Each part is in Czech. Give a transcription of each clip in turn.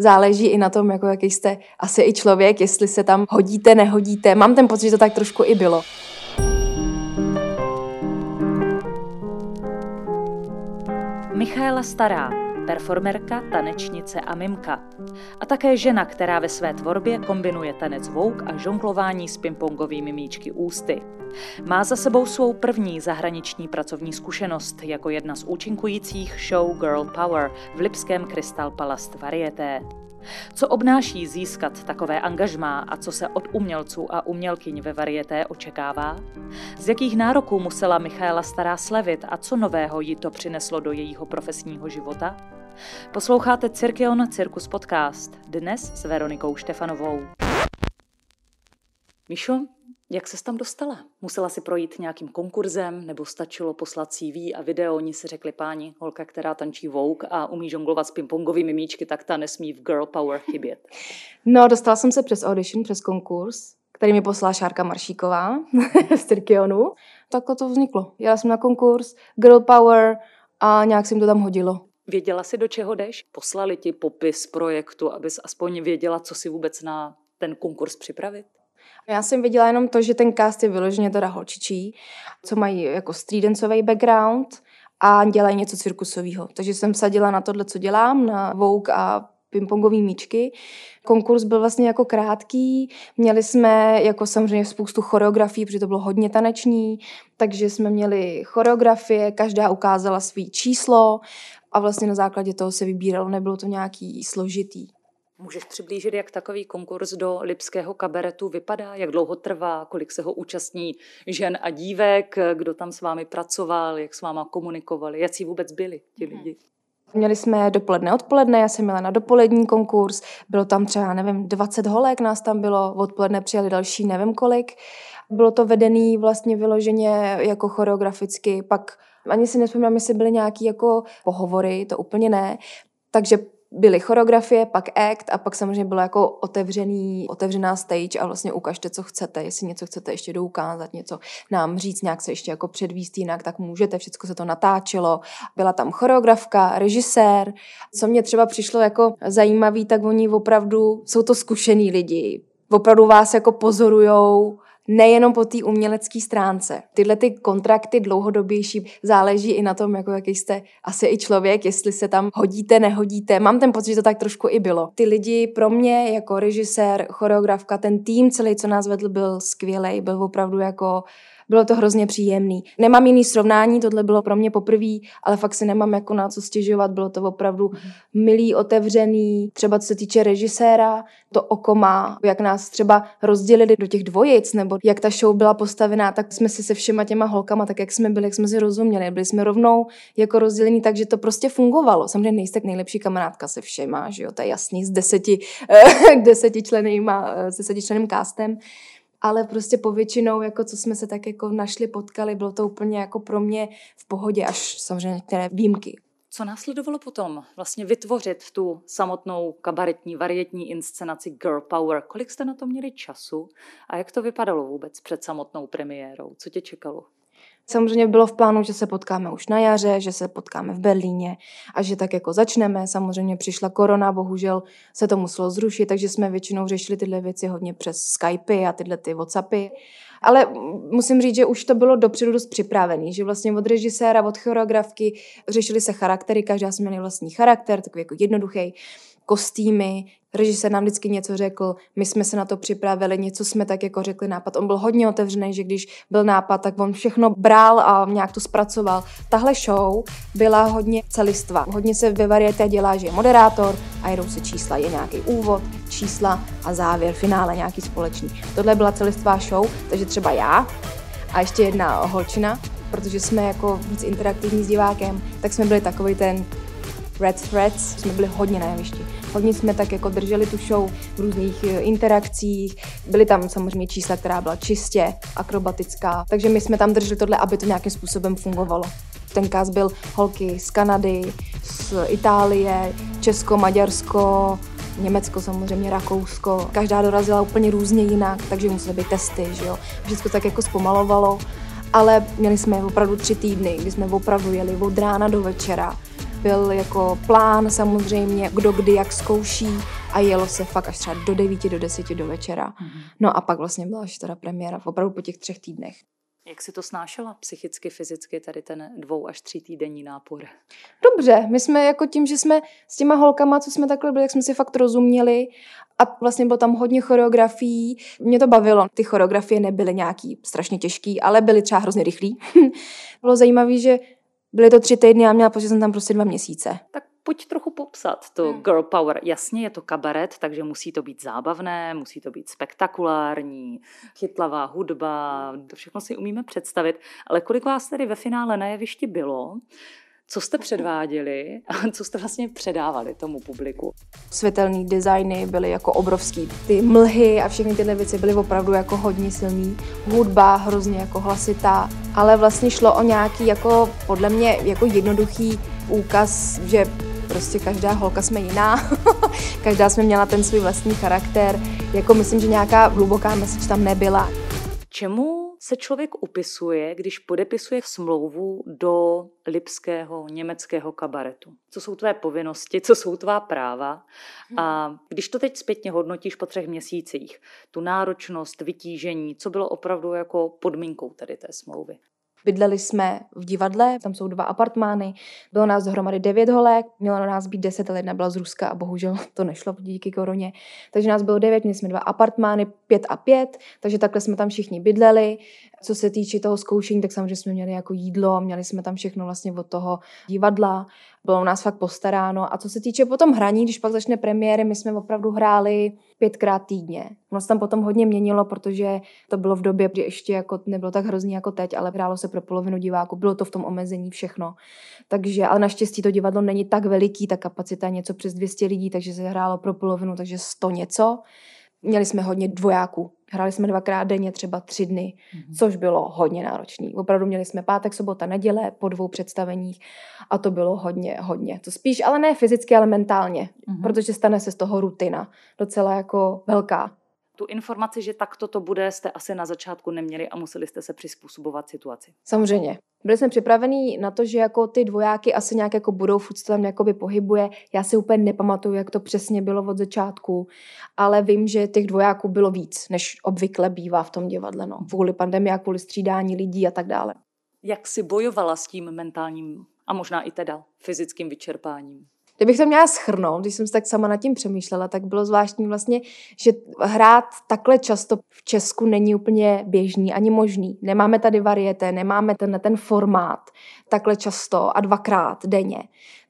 záleží i na tom, jako jaký jste asi i člověk, jestli se tam hodíte, nehodíte. Mám ten pocit, že to tak trošku i bylo. Michaela Stará, performerka, tanečnice a mimka. A také žena, která ve své tvorbě kombinuje tanec vouk a žonglování s pingpongovými míčky ústy. Má za sebou svou první zahraniční pracovní zkušenost jako jedna z účinkujících show Girl Power v Lipském Crystal Palace Varieté. Co obnáší získat takové angažmá a co se od umělců a umělkyň ve varieté očekává? Z jakých nároků musela Michaela Stará slevit a co nového jí to přineslo do jejího profesního života? Posloucháte Cirkeon Cirkus Podcast, dnes s Veronikou Štefanovou. Míšo, jak se tam dostala? Musela si projít nějakým konkurzem nebo stačilo poslat CV a video? Oni si řekli páni, holka, která tančí vouk a umí žonglovat s pingpongovými míčky, tak ta nesmí v Girl Power chybět. No, dostala jsem se přes audition, přes konkurs, který mi poslala Šárka Maršíková z Tyrkionu. Takhle to vzniklo. Jela jsem na konkurs, Girl Power a nějak se jim to tam hodilo. Věděla si, do čeho jdeš? Poslali ti popis projektu, abys aspoň věděla, co si vůbec na ten konkurs připravit? Já jsem viděla jenom to, že ten cast je vyloženě teda holčičí, co mají jako streetdancový background a dělají něco cirkusového. Takže jsem sadila na tohle, co dělám, na Vogue a pingpongové míčky. Konkurs byl vlastně jako krátký, měli jsme jako samozřejmě spoustu choreografií, protože to bylo hodně taneční, takže jsme měli choreografie, každá ukázala svý číslo a vlastně na základě toho se vybíralo, nebylo to nějaký složitý. Můžeš přiblížit, jak takový konkurs do Lipského kabaretu vypadá? Jak dlouho trvá? Kolik se ho účastní žen a dívek? Kdo tam s vámi pracoval? Jak s váma komunikovali? Jaký vůbec byli ti mhm. lidi? Měli jsme dopoledne, odpoledne, já jsem měla na dopolední konkurs, bylo tam třeba, nevím, 20 holek, nás tam bylo, odpoledne přijeli další, nevím kolik. Bylo to vedený vlastně vyloženě jako choreograficky, pak ani si nespomínám, jestli byly nějaké jako pohovory, to úplně ne. Takže byly choreografie, pak act a pak samozřejmě bylo jako otevřený, otevřená stage a vlastně ukažte, co chcete, jestli něco chcete ještě doukázat, něco nám říct, nějak se ještě jako předvíst jinak, tak můžete, všechno se to natáčelo. Byla tam choreografka, režisér. Co mě třeba přišlo jako zajímavý, tak oni opravdu jsou to zkušený lidi. Opravdu vás jako pozorujou, nejenom po té umělecké stránce. Tyhle ty kontrakty dlouhodobější záleží i na tom, jako jaký jste asi i člověk, jestli se tam hodíte, nehodíte. Mám ten pocit, že to tak trošku i bylo. Ty lidi pro mě jako režisér, choreografka, ten tým celý, co nás vedl, byl skvělý, byl opravdu jako bylo to hrozně příjemný. Nemám jiný srovnání, tohle bylo pro mě poprvé, ale fakt si nemám jako na co stěžovat. Bylo to opravdu mhm. milý, otevřený. Třeba co se týče režiséra, to oko má, jak nás třeba rozdělili do těch dvojic, nebo jak ta show byla postavená, tak jsme si se všema těma holkama, tak jak jsme byli, jak jsme si rozuměli. Byli jsme rovnou jako rozdělení, takže to prostě fungovalo. Samozřejmě nejste nejlepší kamarádka se všema, že jo, to je jasný, s deseti, deseti členýma, s desetičleným castem ale prostě povětšinou, jako co jsme se tak jako našli, potkali, bylo to úplně jako pro mě v pohodě, až samozřejmě některé výjimky. Co následovalo potom? Vlastně vytvořit tu samotnou kabaretní, varietní inscenaci Girl Power. Kolik jste na to měli času a jak to vypadalo vůbec před samotnou premiérou? Co tě čekalo? Samozřejmě bylo v plánu, že se potkáme už na jaře, že se potkáme v Berlíně a že tak jako začneme. Samozřejmě přišla korona, bohužel se to muselo zrušit, takže jsme většinou řešili tyhle věci hodně přes Skypey a tyhle ty Whatsappy. Ale musím říct, že už to bylo dopředu dost připravený, že vlastně od režiséra, od choreografky řešili se charaktery, každá jsme měli vlastní charakter, takový jako jednoduchý kostýmy, režisér nám vždycky něco řekl, my jsme se na to připravili, něco jsme tak jako řekli nápad. On byl hodně otevřený, že když byl nápad, tak on všechno bral a nějak to zpracoval. Tahle show byla hodně celistva. Hodně se ve varietě dělá, že je moderátor a jedou se čísla. Je nějaký úvod, čísla a závěr, finále nějaký společný. Tohle byla celistvá show, takže třeba já a ještě jedna holčina, protože jsme jako víc interaktivní s divákem, tak jsme byli takový ten Red Threads, jsme byli hodně na jevišti. Hodně jsme tak jako drželi tu show v různých eh, interakcích. Byly tam samozřejmě čísla, která byla čistě akrobatická, takže my jsme tam drželi tohle, aby to nějakým způsobem fungovalo. Ten cast byl holky z Kanady, z Itálie, Česko, Maďarsko, Německo samozřejmě, Rakousko. Každá dorazila úplně různě jinak, takže musely být testy, že jo. Všechno tak jako zpomalovalo, ale měli jsme opravdu tři týdny, kdy jsme opravdu jeli od rána do večera byl jako plán samozřejmě, kdo kdy jak zkouší a jelo se fakt až třeba do 9, do 10 do večera. Mm-hmm. No a pak vlastně byla až teda premiéra, opravdu po těch třech týdnech. Jak si to snášela psychicky, fyzicky, tady ten dvou až tří týdenní nápor? Dobře, my jsme jako tím, že jsme s těma holkama, co jsme takhle byli, jak jsme si fakt rozuměli a vlastně bylo tam hodně choreografií. Mě to bavilo. Ty choreografie nebyly nějaký strašně těžký, ale byly třeba hrozně rychlý. bylo zajímavé, že byly to tři týdny a měla pocit, že jsem tam prostě dva měsíce. Tak pojď trochu popsat to hmm. girl power. Jasně, je to kabaret, takže musí to být zábavné, musí to být spektakulární, chytlavá hudba, to všechno si umíme představit. Ale kolik vás tedy ve finále na jevišti bylo? Co jste předváděli a co jste vlastně předávali tomu publiku? Světelné designy byly jako obrovský. Ty mlhy a všechny tyhle věci byly opravdu jako hodně silný. Hudba hrozně jako hlasitá, ale vlastně šlo o nějaký jako podle mě jako jednoduchý úkaz, že prostě každá holka jsme jiná, každá jsme měla ten svůj vlastní charakter, jako myslím, že nějaká hluboká message tam nebyla. Čemu se člověk upisuje, když podepisuje smlouvu do lipského německého kabaretu? Co jsou tvé povinnosti, co jsou tvá práva? A když to teď zpětně hodnotíš po třech měsících, tu náročnost, vytížení, co bylo opravdu jako podmínkou tady té smlouvy? Bydleli jsme v divadle, tam jsou dva apartmány, bylo nás dohromady devět holek, mělo na nás být deset, ale jedna byla z Ruska a bohužel to nešlo díky koroně. Takže nás bylo devět, měli jsme dva apartmány, pět a pět, takže takhle jsme tam všichni bydleli. Co se týče toho zkoušení, tak samozřejmě jsme měli jako jídlo, měli jsme tam všechno vlastně od toho divadla, bylo u nás fakt postaráno. A co se týče potom hraní, když pak začne premiéry, my jsme opravdu hráli pětkrát týdně. Ono se tam potom hodně měnilo, protože to bylo v době, kdy ještě jako nebylo tak hrozný jako teď, ale hrálo se pro polovinu diváků, bylo to v tom omezení všechno. Takže, ale naštěstí to divadlo není tak veliký, ta kapacita je něco přes 200 lidí, takže se hrálo pro polovinu, takže 100 něco. Měli jsme hodně dvojáků. Hráli jsme dvakrát denně, třeba tři dny, mm-hmm. což bylo hodně náročné. Opravdu měli jsme pátek, sobota, neděle po dvou představeních a to bylo hodně, hodně. To spíš, ale ne fyzicky, ale mentálně, mm-hmm. protože stane se z toho rutina, docela jako velká tu informaci, že takto to bude, jste asi na začátku neměli a museli jste se přizpůsobovat situaci. Samozřejmě. Byli jsme připraveni na to, že jako ty dvojáky asi nějak jako budou, furt se tam jakoby pohybuje. Já si úplně nepamatuju, jak to přesně bylo od začátku, ale vím, že těch dvojáků bylo víc, než obvykle bývá v tom divadle, no. Kvůli pandemii kvůli střídání lidí a tak dále. Jak si bojovala s tím mentálním a možná i teda fyzickým vyčerpáním? Kdybych to měla schrnout, když jsem se tak sama nad tím přemýšlela, tak bylo zvláštní vlastně, že hrát takhle často v Česku není úplně běžný ani možný. Nemáme tady varieté, nemáme ten, ten formát takhle často a dvakrát denně.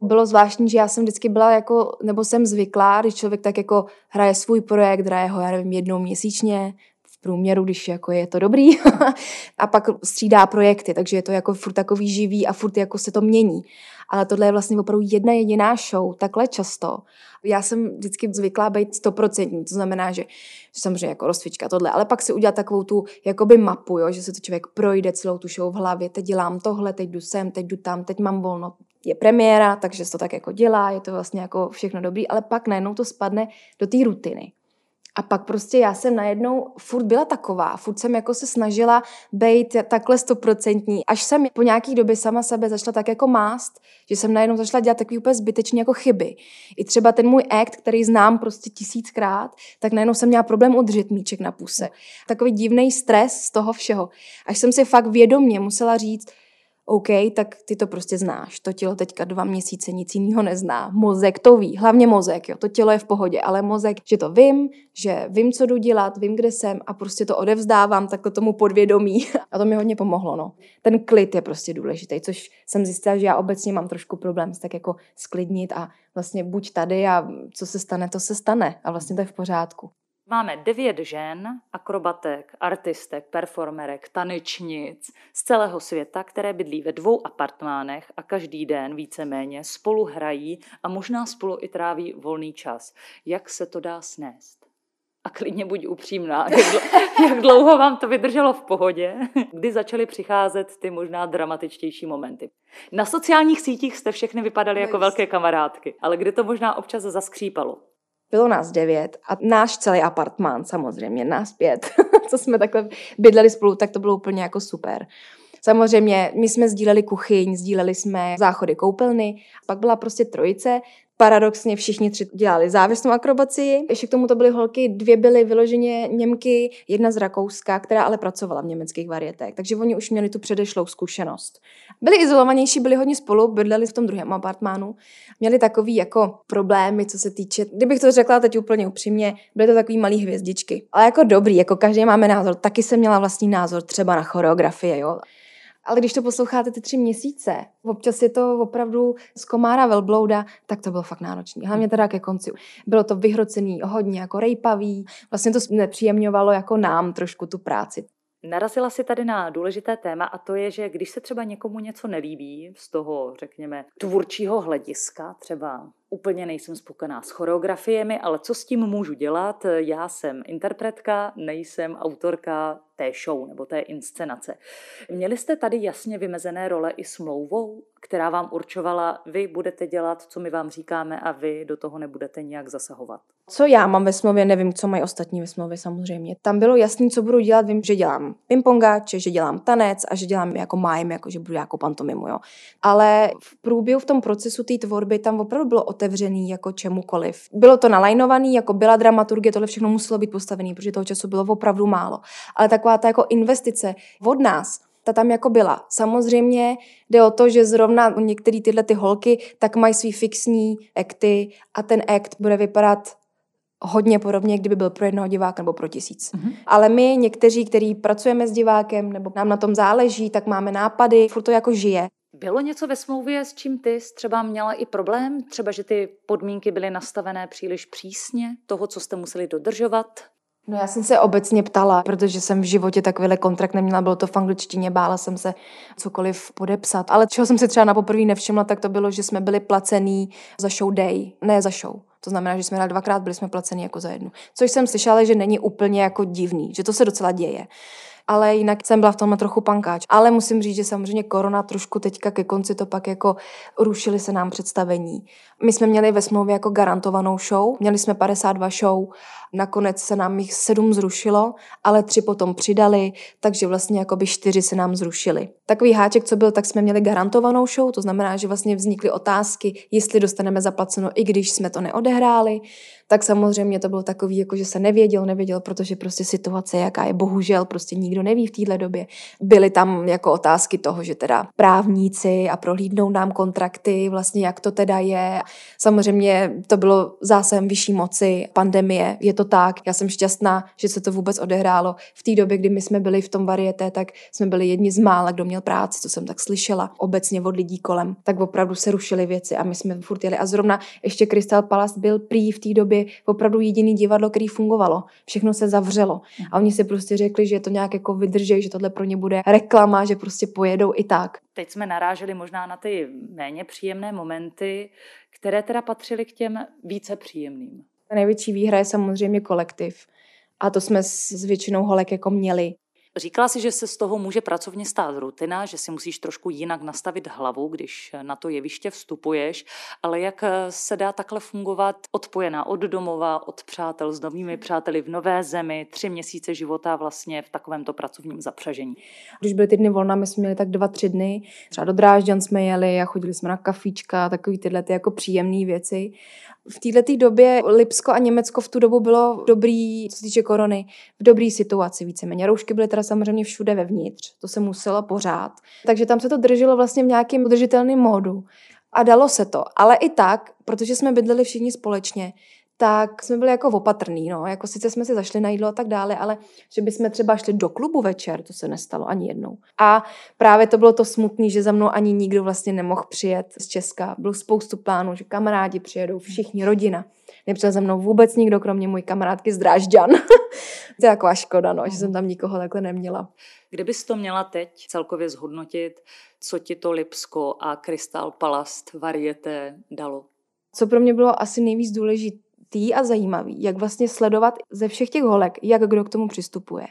Bylo zvláštní, že já jsem vždycky byla jako, nebo jsem zvyklá, když člověk tak jako hraje svůj projekt, hraje ho, já nevím, jednou měsíčně, v průměru, když jako je to dobrý, a pak střídá projekty, takže je to jako furt takový živý a furt jako se to mění ale tohle je vlastně opravdu jedna jediná show, takhle často. Já jsem vždycky zvyklá být stoprocentní, to znamená, že, samozřejmě jako rozcvička tohle, ale pak si udělat takovou tu jakoby mapu, jo, že se to člověk projde celou tu show v hlavě, teď dělám tohle, teď jdu sem, teď jdu tam, teď mám volno, je premiéra, takže se to tak jako dělá, je to vlastně jako všechno dobrý, ale pak najednou to spadne do té rutiny. A pak prostě já jsem najednou furt byla taková, furt jsem jako se snažila být takhle stoprocentní, až jsem po nějaký době sama sebe začala tak jako mást, že jsem najednou začala dělat takový úplně zbytečný jako chyby. I třeba ten můj act, který znám prostě tisíckrát, tak najednou jsem měla problém udržet míček na puse. Takový divný stres z toho všeho. Až jsem si fakt vědomně musela říct, OK, tak ty to prostě znáš. To tělo teďka dva měsíce nic jiného nezná. Mozek to ví, hlavně mozek, jo. To tělo je v pohodě, ale mozek, že to vím, že vím, co jdu dělat, vím, kde jsem a prostě to odevzdávám takhle tomu podvědomí. A to mi hodně pomohlo, no. Ten klid je prostě důležitý, což jsem zjistila, že já obecně mám trošku problém s tak jako sklidnit a vlastně buď tady a co se stane, to se stane. A vlastně to je v pořádku. Máme devět žen, akrobatek, artistek, performerek, tanečnic z celého světa, které bydlí ve dvou apartmánech a každý den víceméně spolu hrají a možná spolu i tráví volný čas. Jak se to dá snést? A klidně buď upřímná, jak dlouho vám to vydrželo v pohodě, kdy začaly přicházet ty možná dramatičtější momenty. Na sociálních sítích jste všechny vypadaly jako velké kamarádky, ale kdy to možná občas zaskřípalo. Bylo nás devět a náš celý apartmán samozřejmě, nás pět, co jsme takhle bydleli spolu, tak to bylo úplně jako super. Samozřejmě my jsme sdíleli kuchyň, sdíleli jsme záchody koupelny, pak byla prostě trojice, Paradoxně všichni tři dělali závěsnou akrobaci. Ještě k tomu to byly holky, dvě byly vyloženě Němky, jedna z Rakouska, která ale pracovala v německých varietech, takže oni už měli tu předešlou zkušenost. Byli izolovanější, byli hodně spolu, bydleli v tom druhém apartmánu. Měli takový jako problémy, co se týče, kdybych to řekla teď úplně upřímně, byly to takový malý hvězdičky. Ale jako dobrý, jako každý máme názor. Taky jsem měla vlastní názor třeba na choreografie, jo. Ale když to posloucháte ty tři měsíce, občas je to opravdu z komára velblouda, tak to bylo fakt náročné. Hlavně teda ke konci. Bylo to vyhrocený, hodně jako rejpavý. Vlastně to nepříjemňovalo jako nám trošku tu práci. Narazila si tady na důležité téma a to je, že když se třeba někomu něco nelíbí z toho, řekněme, tvůrčího hlediska, třeba úplně nejsem spokojená s choreografiemi, ale co s tím můžu dělat? Já jsem interpretka, nejsem autorka té show nebo té inscenace. Měli jste tady jasně vymezené role i smlouvou, která vám určovala, vy budete dělat, co my vám říkáme a vy do toho nebudete nějak zasahovat? Co já mám ve smlouvě, nevím, co mají ostatní ve smlouvě samozřejmě. Tam bylo jasný, co budu dělat, vím, že dělám pingpongáče, že dělám tanec a že dělám jako májem, jako že budu jako pantomimu, jo. Ale v průběhu v tom procesu té tvorby tam opravdu bylo otevřený jako čemukoliv. Bylo to nalajnovaný, jako byla dramaturgie, tohle všechno muselo být postavený, protože toho času bylo opravdu málo. Ale taková ta jako investice od nás, ta tam jako byla. Samozřejmě jde o to, že zrovna některé tyhle ty holky tak mají svý fixní akty a ten akt bude vypadat hodně podobně, kdyby byl pro jednoho diváka nebo pro tisíc. Mm-hmm. Ale my, někteří, kteří pracujeme s divákem nebo nám na tom záleží, tak máme nápady, furt to jako žije. Bylo něco ve smlouvě, s čím ty třeba měla i problém? Třeba, že ty podmínky byly nastavené příliš přísně, toho, co jste museli dodržovat? No já jsem se obecně ptala, protože jsem v životě takovýhle kontrakt neměla, bylo to v angličtině, bála jsem se cokoliv podepsat. Ale čeho jsem se třeba na poprvé nevšimla, tak to bylo, že jsme byli placený za show day, ne za show. To znamená, že jsme hráli dvakrát, byli jsme placeni jako za jednu. Což jsem slyšela, že není úplně jako divný, že to se docela děje ale jinak jsem byla v tom trochu pankáč. Ale musím říct, že samozřejmě korona trošku teďka ke konci to pak jako rušily se nám představení. My jsme měli ve smlouvě jako garantovanou show, měli jsme 52 show, nakonec se nám jich sedm zrušilo, ale tři potom přidali, takže vlastně jako by čtyři se nám zrušily. Takový háček, co byl, tak jsme měli garantovanou show, to znamená, že vlastně vznikly otázky, jestli dostaneme zaplaceno, i když jsme to neodehráli tak samozřejmě to bylo takový, jako že se nevěděl, nevěděl, protože prostě situace, jaká je, bohužel prostě nikdo neví v téhle době. Byly tam jako otázky toho, že teda právníci a prohlídnou nám kontrakty, vlastně jak to teda je. Samozřejmě to bylo zásem vyšší moci, pandemie, je to tak. Já jsem šťastná, že se to vůbec odehrálo. V té době, kdy my jsme byli v tom varieté, tak jsme byli jedni z mála, kdo měl práci, co jsem tak slyšela obecně od lidí kolem. Tak opravdu se rušily věci a my jsme furt jeli. A zrovna ještě Crystal Palace byl prý v té době opravdu jediný divadlo, který fungovalo. Všechno se zavřelo. A oni si prostě řekli, že to nějak jako vydrží, že tohle pro ně bude reklama, že prostě pojedou i tak. Teď jsme naráželi možná na ty méně příjemné momenty, které teda patřily k těm více příjemným. Největší výhra je samozřejmě kolektiv. A to jsme s většinou holek jako měli. Říkala si, že se z toho může pracovně stát rutina, že si musíš trošku jinak nastavit hlavu, když na to jeviště vstupuješ, ale jak se dá takhle fungovat odpojená od domova, od přátel, s novými přáteli v nové zemi, tři měsíce života vlastně v takovémto pracovním zapřažení? Když byly ty dny volna, my jsme měli tak dva, tři dny, třeba do Drážďan jsme jeli a chodili jsme na kafíčka, takový tyhle ty jako příjemné věci. V této době Lipsko a Německo v tu dobu bylo dobrý, co se týče korony, v dobré situaci víceméně. Roušky byly teda samozřejmě všude vevnitř, to se muselo pořád. Takže tam se to drželo vlastně v nějakém udržitelném módu. A dalo se to. Ale i tak, protože jsme bydleli všichni společně, tak jsme byli jako opatrní, no, jako sice jsme si zašli na jídlo a tak dále, ale že bychom třeba šli do klubu večer, to se nestalo ani jednou. A právě to bylo to smutné, že za mnou ani nikdo vlastně nemohl přijet z Česka. Bylo spoustu plánů, že kamarádi přijedou, všichni, rodina. Nepřijel za mnou vůbec nikdo, kromě můj kamarádky z Drážďan. to je taková škoda, no, že jsem tam nikoho takhle neměla. Kdybys to měla teď celkově zhodnotit, co ti to Lipsko a Krystal Palast varieté dalo? Co pro mě bylo asi nejvíc důležité, důležitý a zajímavý, jak vlastně sledovat ze všech těch holek, jak kdo k tomu přistupuje.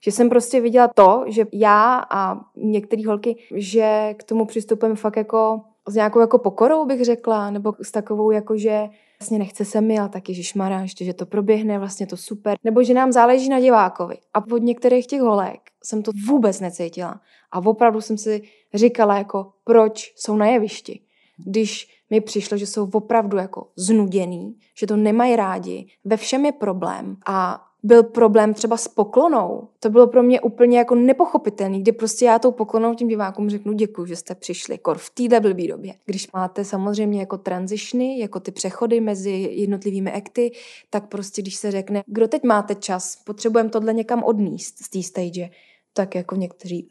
Že jsem prostě viděla to, že já a některé holky, že k tomu přistupujeme fakt jako s nějakou jako pokorou, bych řekla, nebo s takovou jako, že vlastně nechce se mi, ale tak ježišmarja, ještě, že to proběhne, vlastně to super. Nebo že nám záleží na divákovi. A od některých těch holek jsem to vůbec necítila. A opravdu jsem si říkala, jako proč jsou na jevišti. Když mi přišlo, že jsou opravdu jako znuděný, že to nemají rádi, ve všem je problém a byl problém třeba s poklonou. To bylo pro mě úplně jako nepochopitelný, kdy prostě já tou poklonou tím divákům řeknu děkuji, že jste přišli, kor v téhle blbý době. Když máte samozřejmě jako transitiony, jako ty přechody mezi jednotlivými akty, tak prostě když se řekne, kdo teď máte čas, potřebujeme tohle někam odníst z té stage, tak jako někteří,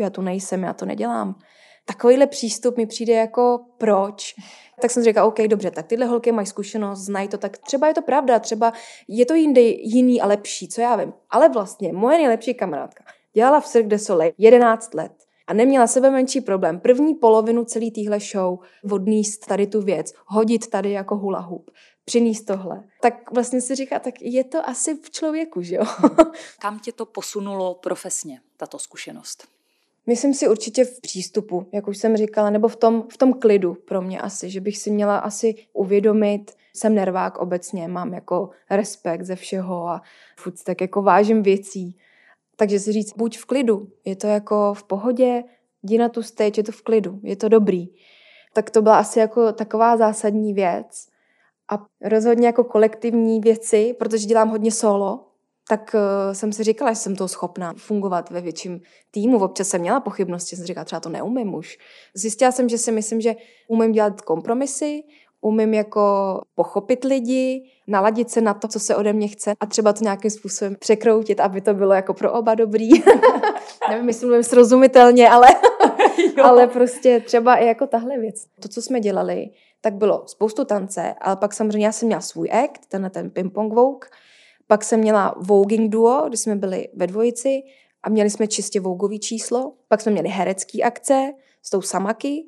já tu nejsem, já to nedělám takovýhle přístup mi přijde jako proč. Tak jsem říkala, OK, dobře, tak tyhle holky mají zkušenost, znají to, tak třeba je to pravda, třeba je to jindy, jiný a lepší, co já vím. Ale vlastně moje nejlepší kamarádka dělala v Cirque du Soleil 11 let a neměla sebe menší problém. První polovinu celé téhle show odníst tady tu věc, hodit tady jako hula hoop, přinést tohle. Tak vlastně si říká, tak je to asi v člověku, že jo? Kam tě to posunulo profesně, tato zkušenost? Myslím si určitě v přístupu, jak už jsem říkala, nebo v tom, v tom klidu pro mě asi, že bych si měla asi uvědomit, jsem nervák obecně, mám jako respekt ze všeho a furt tak jako vážím věcí. Takže si říct, buď v klidu, je to jako v pohodě, jdi na tu stage, je to v klidu, je to dobrý. Tak to byla asi jako taková zásadní věc. A rozhodně jako kolektivní věci, protože dělám hodně solo, tak uh, jsem si říkala, že jsem to schopná fungovat ve větším týmu. Občas jsem měla pochybnosti, jsem říkala, třeba to neumím už. Zjistila jsem, že si myslím, že umím dělat kompromisy, umím jako pochopit lidi, naladit se na to, co se ode mě chce a třeba to nějakým způsobem překroutit, aby to bylo jako pro oba dobrý. Nevím, jestli mluvím srozumitelně, ale, ale prostě třeba i jako tahle věc. To, co jsme dělali, tak bylo spoustu tance, ale pak samozřejmě já jsem měla svůj act, tenhle ten ping-pong vogue, pak jsem měla voging duo, kdy jsme byli ve dvojici a měli jsme čistě vogový číslo. Pak jsme měli herecký akce s tou samaky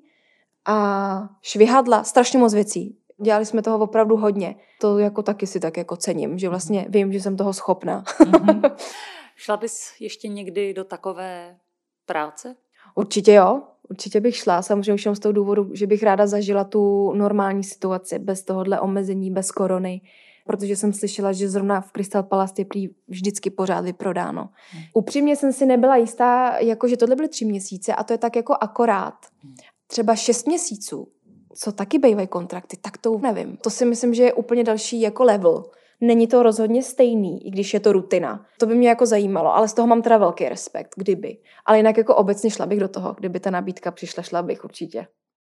a švihadla, strašně moc věcí. Dělali jsme toho opravdu hodně. To jako taky si tak jako cením, že vlastně vím, že jsem toho schopná. Mm-hmm. Šla bys ještě někdy do takové práce? Určitě jo, určitě bych šla, samozřejmě už z toho důvodu, že bych ráda zažila tu normální situaci, bez tohohle omezení, bez korony protože jsem slyšela, že zrovna v Crystal Palace je prý vždycky pořád vyprodáno. Hmm. Upřímně jsem si nebyla jistá, jako že tohle byly tři měsíce a to je tak jako akorát. Hmm. Třeba šest měsíců, co taky bývají kontrakty, tak to nevím. To si myslím, že je úplně další jako level. Není to rozhodně stejný, i když je to rutina. To by mě jako zajímalo, ale z toho mám teda velký respekt, kdyby. Ale jinak jako obecně šla bych do toho, kdyby ta nabídka přišla, šla bych určitě.